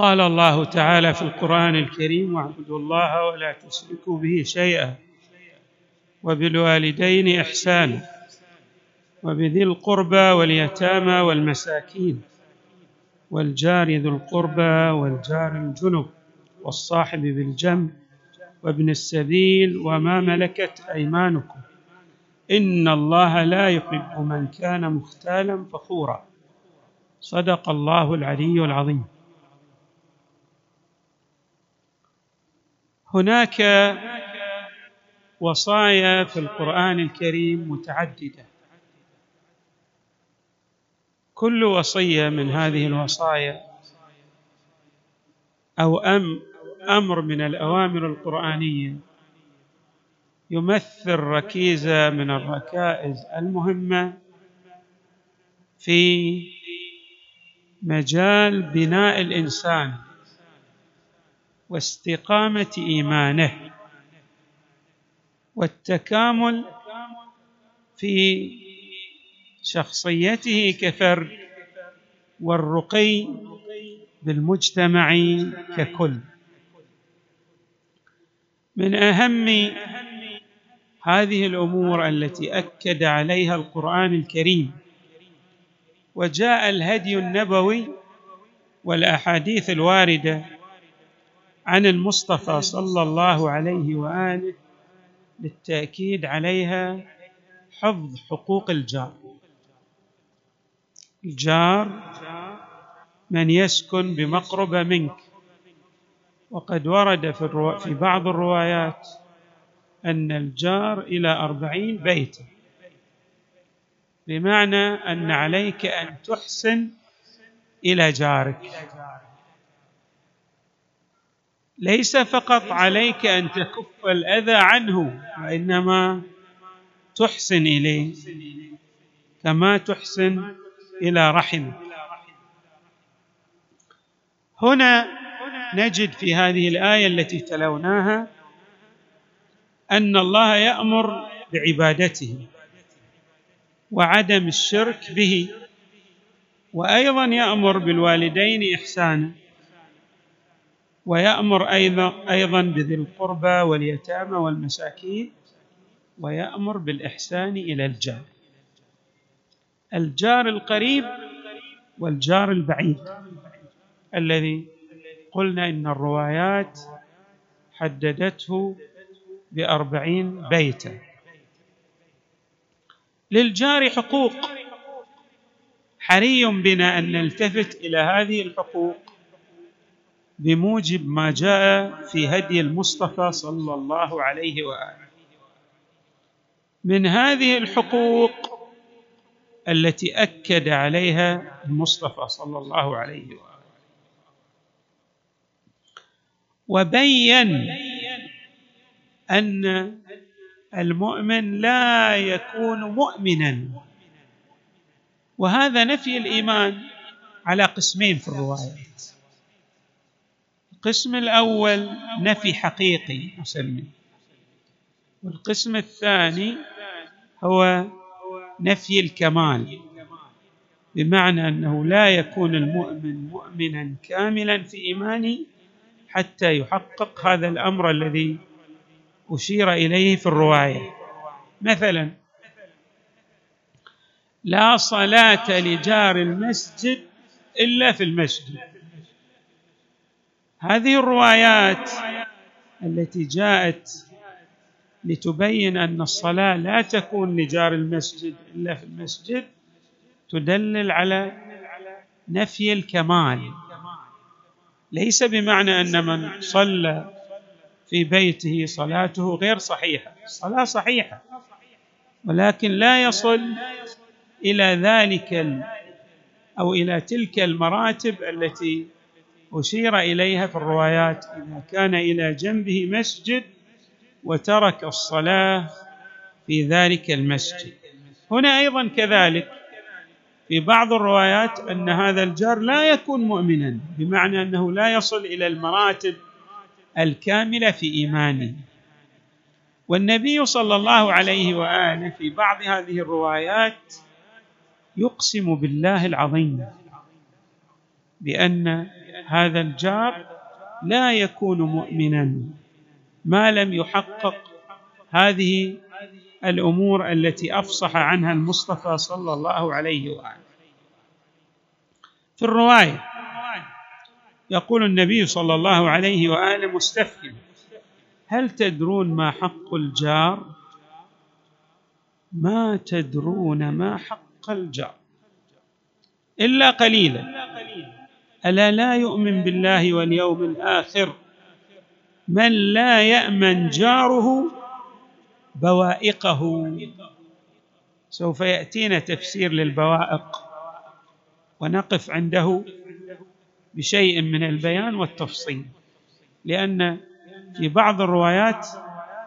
قال الله تعالى في القرآن الكريم واعبدوا الله ولا تشركوا به شيئا وبالوالدين إحسانا وبذي القربى واليتامى والمساكين والجار ذي القربى والجار الجنب والصاحب بالجنب وابن السبيل وما ملكت أيمانكم إن الله لا يحب من كان مختالا فخورا صدق الله العلي العظيم. هناك وصايا في القرآن الكريم متعددة. كل وصية من هذه الوصايا أو أم أمر من الأوامر القرآنية يمثل ركيزة من الركائز المهمة في مجال بناء الإنسان واستقامة إيمانه والتكامل في شخصيته كفرد والرقي بالمجتمع ككل. من أهم هذه الأمور التي أكد عليها القرآن الكريم وجاء الهدي النبوي والأحاديث الواردة عن المصطفى صلى الله عليه وآله للتأكيد عليها حفظ حقوق الجار. الجار من يسكن بمقربه منك. وقد ورد في, الرو... في بعض الروايات أن الجار إلى أربعين بيتا. بمعنى أن عليك أن تحسن إلى جارك. ليس فقط عليك أن تكف الأذى عنه وإنما تحسن إليه كما تحسن إلى رحمه هنا نجد في هذه الآية التي تلوناها أن الله يأمر بعبادته وعدم الشرك به وأيضا يأمر بالوالدين احسانا. ويأمر أيضا أيضا بذي القربى واليتامى والمساكين ويأمر بالإحسان إلى الجار. الجار القريب والجار البعيد. الذي قلنا إن الروايات حددته بأربعين بيتا. للجار حقوق. حري بنا أن نلتفت إلى هذه الحقوق. بموجب ما جاء في هدي المصطفى صلى الله عليه وآله. من هذه الحقوق التي أكد عليها المصطفى صلى الله عليه وآله. وبين أن المؤمن لا يكون مؤمنا. وهذا نفي الإيمان على قسمين في الروايات القسم الأول نفي حقيقي نسميه. والقسم الثاني هو نفي الكمال. بمعنى أنه لا يكون المؤمن مؤمنا كاملا في إيمانه حتى يحقق هذا الأمر الذي أشير إليه في الرواية. مثلا لا صلاة لجار المسجد إلا في المسجد. هذه الروايات التي جاءت لتبين أن الصلاة لا تكون لجار المسجد إلا في المسجد تدلل على نفي الكمال. ليس بمعنى أن من صلى في بيته صلاته غير صحيحة. الصلاة صحيحة ولكن لا يصل إلى ذلك أو إلى تلك المراتب التي اشير إليها في الروايات إذا كان إلى جنبه مسجد وترك الصلاة في ذلك المسجد. هنا أيضا كذلك في بعض الروايات أن هذا الجار لا يكون مؤمنا بمعنى أنه لا يصل إلى المراتب الكاملة في إيمانه. والنبي صلى الله عليه وآله في بعض هذه الروايات يقسم بالله العظيم بأن هذا الجار لا يكون مؤمنا. ما لم يحقق هذه الأمور التي أفصح عنها المصطفى صلى الله عليه وآله. في الرواية يقول النبي صلى الله عليه وآله مستفهم هل تدرون ما حق الجار؟ ما تدرون ما حق الجار. إلا قليلا. ألا لا يؤمن بالله واليوم الآخر؟ من لا يأمن جاره بوائقه. سوف يأتينا تفسير للبوائق. ونقف عنده بشيء من البيان والتفصيل. لأن في بعض الروايات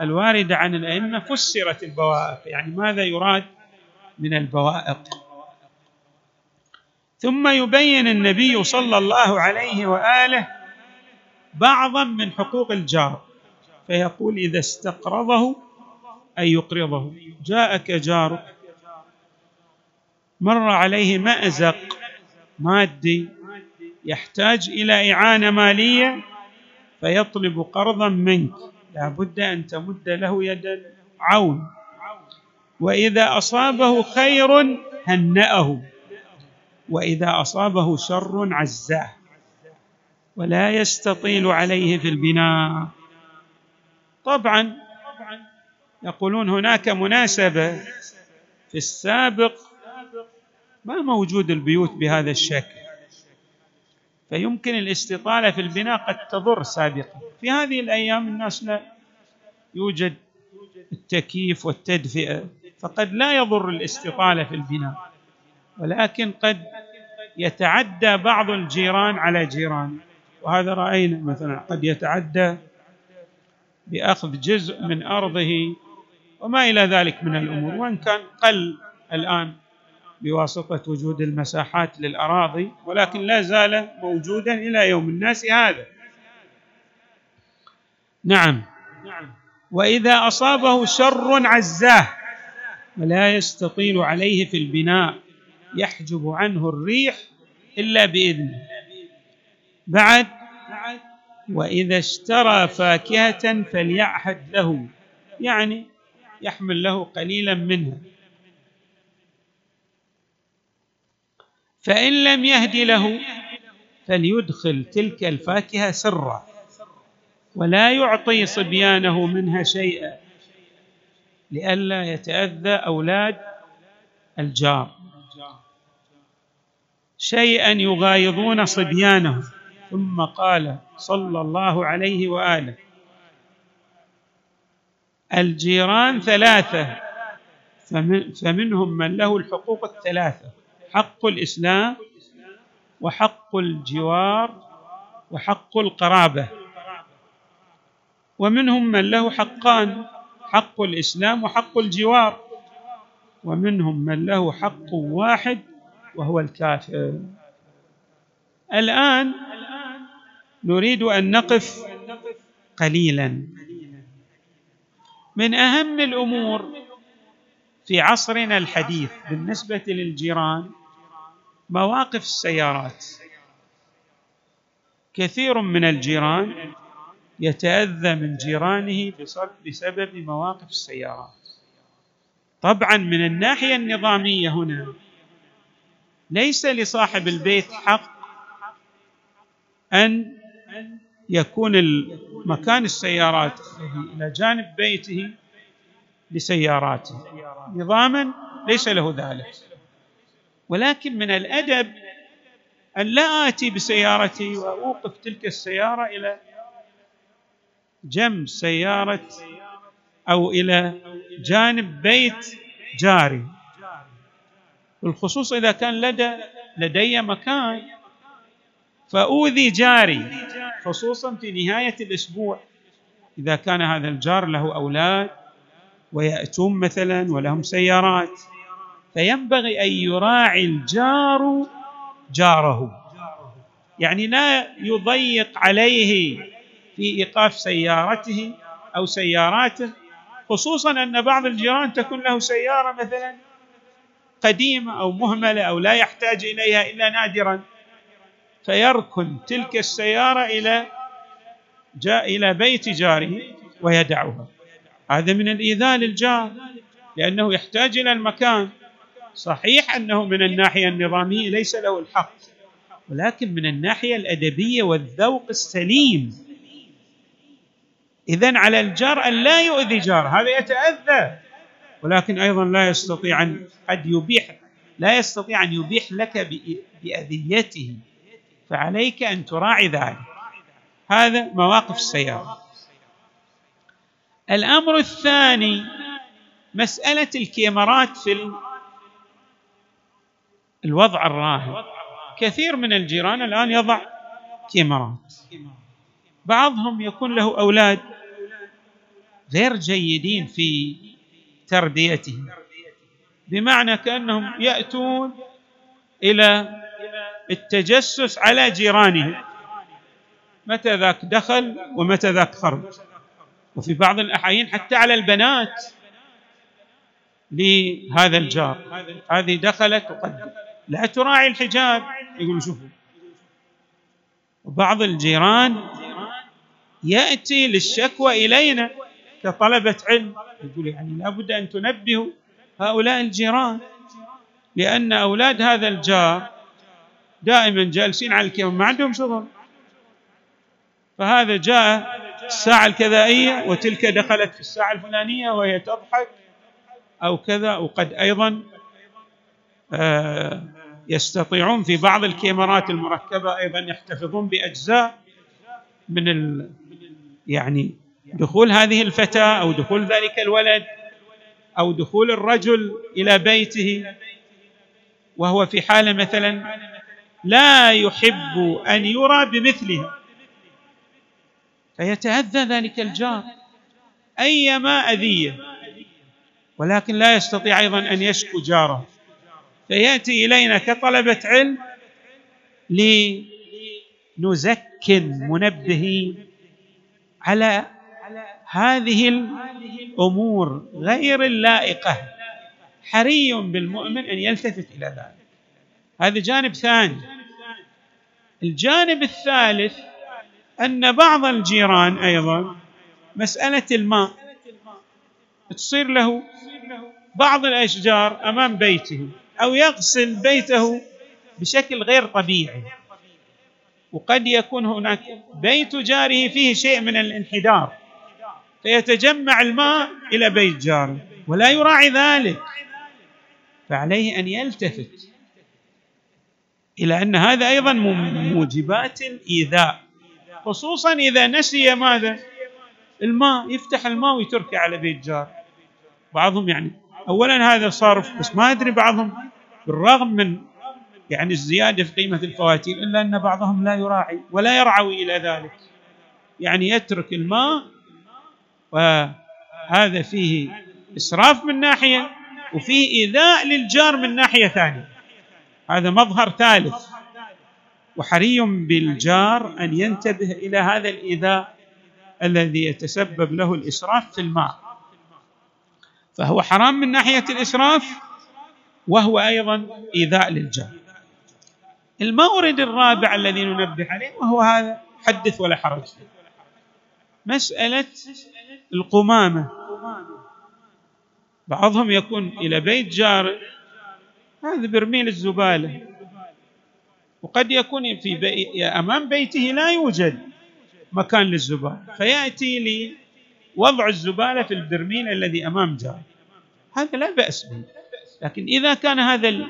الواردة عن الأئمة فسرت البوائق. يعني ماذا يراد من البوائق؟ ثم يبين النبي صلى الله عليه وآله بعضا من حقوق الجار فيقول إذا استقرضه أي يقرضه. جاءك جارك. مر عليه مأزق مادي يحتاج إلى إعانة مالية فيطلب قرضا منك. لا بد أن تمد له يد عون وإذا أصابه خير هنأه. وإذا أصابه شر عزاه ولا يستطيل عليه في البناء. طبعا يقولون هناك مناسبة في السابق ما موجود البيوت بهذا الشكل فيمكن الاستطالة في البناء قد تضر سابقا. في هذه الأيام الناس لا يوجد التكييف والتدفئة فقد لا يضر الاستطالة في البناء. ولكن قد يتعدى بعض الجيران على جيران. وهذا رأينا مثلا قد يتعدى بأخذ جزء من أرضه وما إلى ذلك من الأمور. وإن كان قل الآن بواسطة وجود المساحات للأراضي ولكن لا زال موجودا إلى يوم الناس هذا. نعم. وإذا أصابه شر عزاه ولا يستطيل عليه في البناء. يحجب عنه الريح إلا بإذنه. بعد وإذا اشترى فاكهة فليعهد له يعني يحمل له قليلا منها. فإن لم يهد له فليدخل تلك الفاكهة سرا ولا يعطي صبيانه منها شيئا لئلا يتأذى أولاد الجار. شيئا يغايظون صبيانه. ثم قال صلى الله عليه وآله الجيران ثلاثة فمن فمنهم من له الحقوق الثلاثة حق الإسلام وحق الجوار وحق القرابة. ومنهم من له حقان حق الإسلام وحق الجوار. ومنهم من له حق واحد وهو الكافر. الآن نريد أن نقف قليلا. من أهم الأمور في عصرنا الحديث بالنسبة للجيران مواقف السيارات. كثير من الجيران يتأذى من جيرانه بسبب مواقف السيارات. طبعا من الناحية النظامية هنا ليس لصاحب البيت حق أن يكون مكان السيارات إلى جانب بيته لسياراته. نظاما ليس له ذلك. ولكن من الأدب أن لا آتي بسيارتي وأوقف تلك السيارة إلى جنب سيارة أو إلى جانب بيت جاري. بالخصوص إذا كان لدى لدي مكان. فأوذي جاري خصوصا في نهاية الأسبوع. إذا كان هذا الجار له أولاد ويأتون مثلا ولهم سيارات فينبغي أن يراعي الجار جاره. يعني لا يضيق عليه في إيقاف سيارته أو سياراته خصوصا أن بعض الجيران تكون له سيارة مثلا قديمة أو مهملة أو لا يحتاج إليها إلا نادرا. فيركن تلك السيارة إلى جاء إلى بيت جاره ويدعها هذا من الإيذاء للجار لأنه يحتاج إلى المكان. صحيح أنه من الناحية النظامية ليس له الحق ولكن من الناحية الأدبية والذوق السليم. اذا على الجار أن لا يؤذي جار هذا يتأذى. ولكن أيضا لا يستطيع ان قد يبيح لا يستطيع أن يبيح لك بأذيته. فعليك أن تراعي ذلك. هذا مواقف السيارة. الأمر الثاني مسألة الكاميرات في الوضع الراهن. كثير من الجيران الآن يضع كاميرات. بعضهم يكون له أولاد غير جيدين في تربيته بمعنى كأنهم يأتون إلى التجسس على جيرانهم متى ذاك دخل ومتى ذاك خرج. وفي بعض الأحايين حتى على البنات لهذا الجار. هذه دخلت وقد لا تراعي الحجاب. يقول شوفوا. بعض الجيران يأتي للشكوى إلينا. كطلبة علم. يقول يعني لابد أن تنبهوا هؤلاء الجيران لأن أولاد هذا الجار دائما جالسين على الكيف ما عندهم شغل. فهذا جاء الساعة الكذائية وتلك دخلت في الساعة الفلانية وهي تضحك أو كذا وقد أيضا آه، يستطيعون في بعض الكاميرات المركبة أيضا يحتفظون بأجزاء من ال يعني دخول هذه الفتاة أو دخول ذلك الولد أو دخول الرجل إلى بيته وهو في حالة مثلا لا يحب أن يرى بمثلها فيتأذى ذلك الجار أيما أذية ولكن لا يستطيع أيضا أن يشكو جاره فيأتي إلينا كطلبة علم لنزكن منبهين على هذه الأمور غير اللائقة. حري بالمؤمن أن يلتفت إلى ذلك. هذا جانب ثاني. الجانب الثالث أن بعض الجيران أيضا مسألة الماء تصير له بعض الأشجار أمام بيته أو يغسل بيته بشكل غير طبيعي. وقد يكون هناك بيت جاره فيه شيء من الانحدار. فيتجمع الماء إلى بيت جاره ولا يراعي ذلك. فعليه أن يلتفت إلى أن هذا أيضا موجبات الايذاء خصوصا إذا نسي ماذا؟ الماء يفتح الماء ويتركه على بيت جار. بعضهم يعني اولا هذا صارف بس ما أدري بعضهم بالرغم من يعني الزيادة في قيمة الفواتير إلا أن بعضهم لا يراعي ولا يرعوي إلى ذلك. يعني يترك الماء وهذا فيه إسراف من ناحية وفيه إيذاء للجار من ناحية ثانية. هذا مظهر ثالث. وحري بالجار أن ينتبه إلى هذا الإيذاء الذي يتسبب له الإسراف في الماء. فهو حرام من ناحية الإسراف وهو أيضا إيذاء للجار. المورد الرابع الذي ننبه عليه وهو هذا حدث ولا حرج. مسألة القمامة. بعضهم يكون إلى بيت جار. هذا برميل الزبالة. وقد يكون في بي أمام بيته لا يوجد مكان للزبالة. فيأتي لوضع الزبالة في البرميل الذي أمام جار. هذا لا بأس به. لكن إذا كان هذا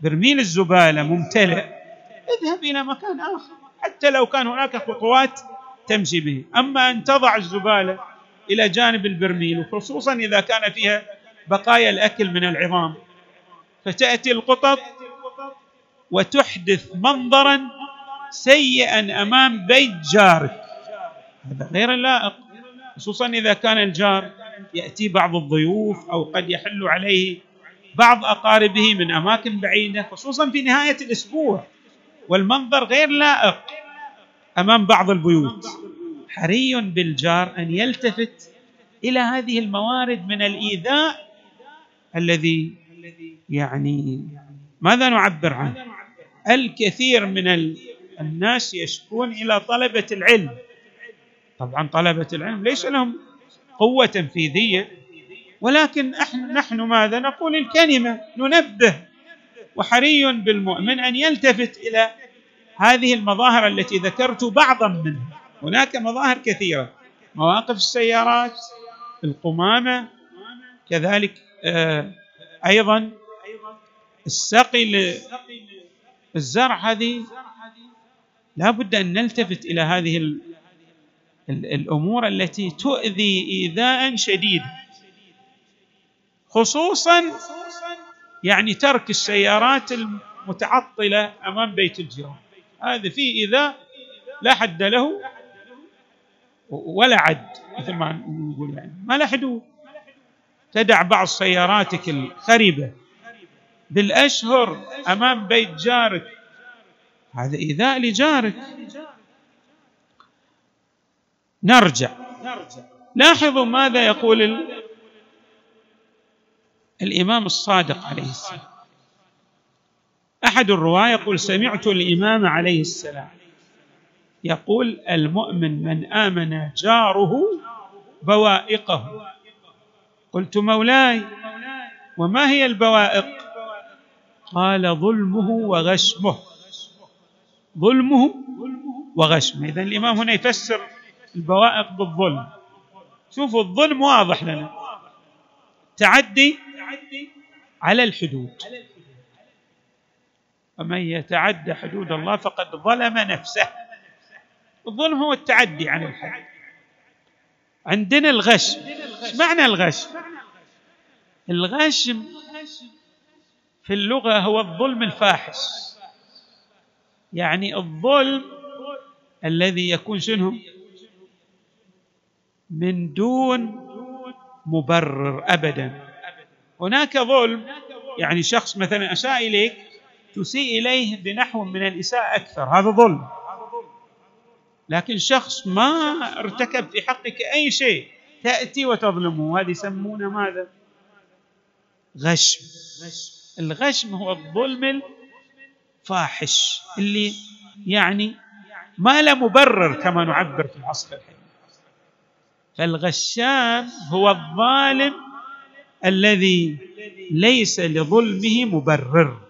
برميل الزبالة ممتلئ اذهب إلى مكان آخر. حتى لو كان هناك خطوات تمشي به. أما أن تضع الزبالة إلى جانب البرميل وخصوصا إذا كان فيها بقايا الأكل من العظام فتأتي القطط وتحدث منظرا سيئا أمام بيت جارك. هذا غير لائق خصوصا إذا كان الجار يأتي بعض الضيوف أو قد يحل عليه بعض أقاربه من أماكن بعيدة خصوصا في نهاية الأسبوع. والمنظر غير لائق. أمام بعض البيوت. حري بالجار أن يلتفت إلى هذه الموارد من الإيذاء الذي يعني ماذا نعبر عنه؟ الكثير من الناس يشكون إلى طلبة العلم. طبعا طلبة العلم ليس لهم قوة تنفيذية ولكن إحنا نحن ماذا نقول الكلمة؟ ننبه. وحري بالمؤمن أن يلتفت إلى هذه المظاهر التي ذكرت بعضا منها. هناك مظاهر كثيرة. مواقف السيارات القمامة كذلك آه، أيضا السقي الزرع هذه. لا بد أن نلتفت إلى هذه الأمور التي تؤذي إيذاء شديدا خصوصا يعني ترك السيارات المتعطلة أمام بيت الجيران. هذا فيه ايذاء لا حد له ولا عد مثل ما نقول يعني. ما له حدود تدع بعض سياراتك الخربه بالأشهر أمام بيت جارك. هذا ايذاء لجارك. نرجع. لاحظوا ماذا يقول الإمام الصادق عليه السلام. أحد الرواة يقول سمعت الإمام عليه السلام يقول المؤمن من آمن جاره بوائقه. قلت مولاي وما هي البوائق؟ قال ظلمه وغشمه. ظلمه وغشمه. اذا الإمام هنا يفسر البوائق بالظلم. شوفوا الظلم واضح لنا. تعدي على الحدود. ومن يتعدى حدود الله فقد ظلم نفسه. الظلم هو التعدي عن الحد. عندنا الغشم إيش معنى الغشم الغشم في اللغة هو الظلم الفاحش. يعني الظلم الذي يكون شنو؟ من دون مبرر ابدا. هناك ظلم. يعني شخص مثلا اساء إليك تسيء إليه بنحو من الإساءة أكثر. هذا ظلم. لكن شخص ما ارتكب في حقك أي شيء تأتي وتظلمه. هذه يسمونه ماذا؟ غشم. الغشم هو الظلم الفاحش اللي يعني ما له مبرر كما نعبر في العصر الحديث. فالغشام هو الظالم الذي ليس لظلمه مبرر.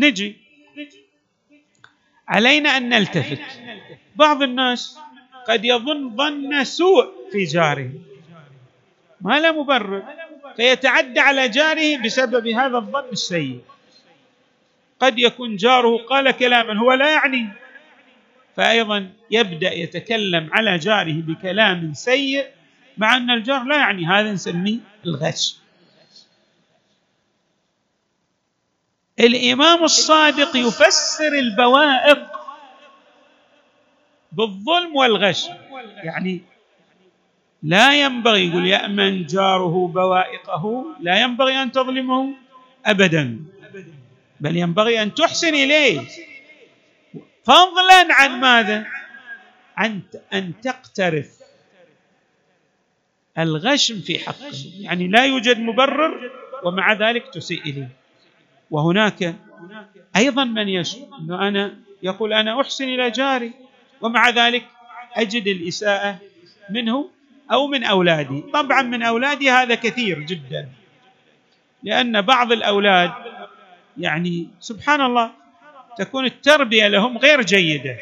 نجي. علينا أن نلتفت. بعض الناس قد يظن ظن سوء في جاره ما له مبرر. فيتعدى على جاره بسبب هذا الظن السيء. قد يكون جاره قال كلاما هو لا يعني. فأيضا يبدأ يتكلم على جاره بكلام سيء مع أن الجار لا يعني. هذا نسميه الغش. الإمام الصادق يفسر البوائق بالظلم والغش. يعني لا ينبغي يقول يامن جاره بوائقه لا ينبغي أن تظلمه ابدا بل ينبغي أن تحسن إليه. فضلا عن ماذا؟ عن أن تقترف الغشم في حقه. يعني لا يوجد مبرر ومع ذلك تسيء إليه. وهناك أيضا من يشعر إنه أنا يقول أنا أحسن إلى جاري ومع ذلك أجد الإساءة منه أو من أولادي. طبعا من أولادي هذا كثير جدا لأن بعض الأولاد يعني سبحان الله تكون التربية لهم غير جيدة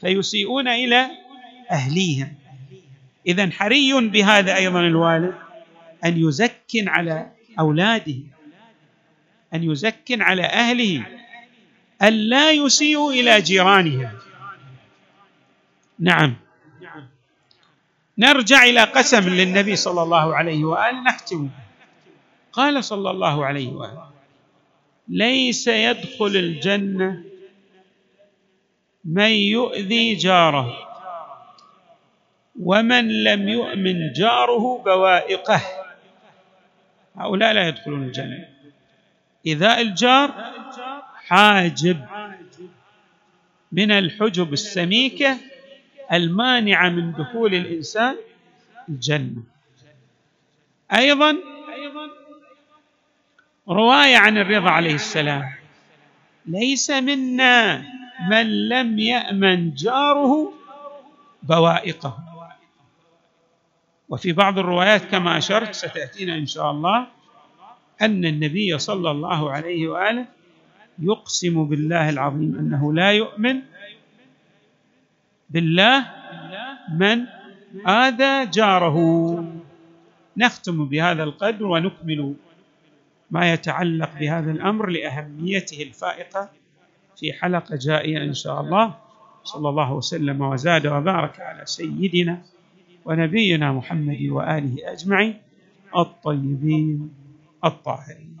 فيسيئون إلى أهليهم. اذا حري بهذا أيضا الوالد أن يزكن على اولاده أن يزكن على أهله أن لا يسيئوا إلى جيرانهم نعم. نرجع إلى قسم للنبي صلى الله عليه وآله نختم. قال صلى الله عليه وآله ليس يدخل الجنة من يؤذي جاره ومن لم يؤمن جاره بوائقه. هؤلاء لا يدخلون الجنة. ايذاء الجار حاجب من الحجب السميكة المانعة من دخول الإنسان الجنة. أيضا رواية عن الرضا عليه السلام. ليس منا من لم يأمن جاره بوائقه. وفي بعض الروايات كما أشرت ستأتينا إن شاء الله أن النبي صلى الله عليه وآله يقسم بالله العظيم أنه لا يؤمن بالله من آذى جاره. نختم بهذا القدر ونكمل ما يتعلق بهذا الأمر لأهميته الفائقة في حلقة جائية إن شاء الله. صلى الله وسلم وزاد وبارك على سيدنا ونبينا محمد وآله أجمعين الطيبين. الطاهرين.